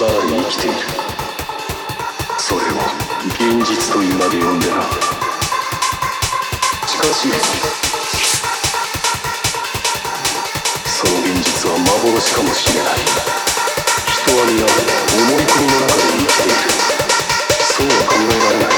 縛られ生きている。それを現実という名で呼んでな。しかしその現実は幻かもしれない。人は皆思い込みの中で生きている。そうは考えられない。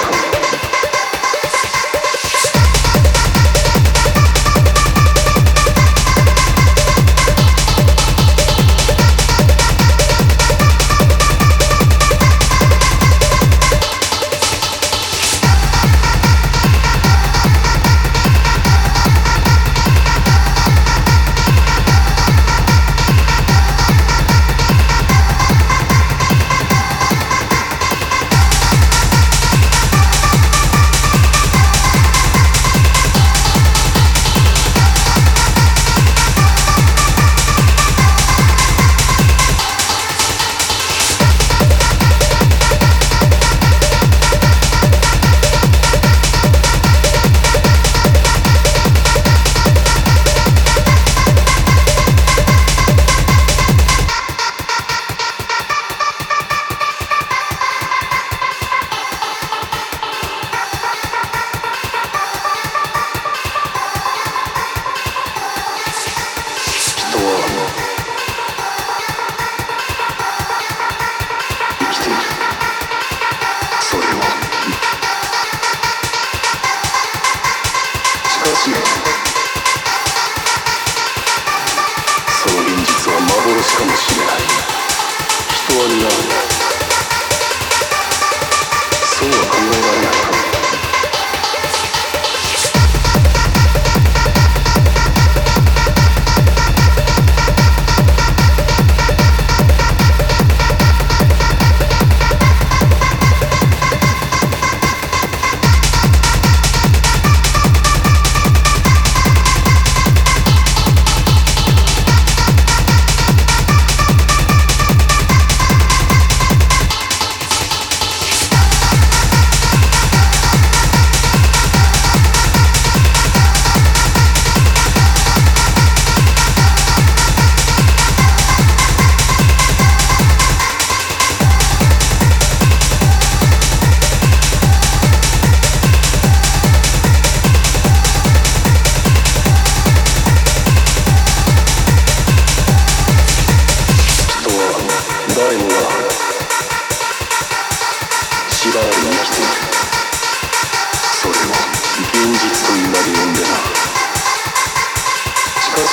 かもしれない。人は皆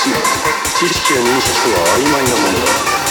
知識や認識とは曖昧なものだ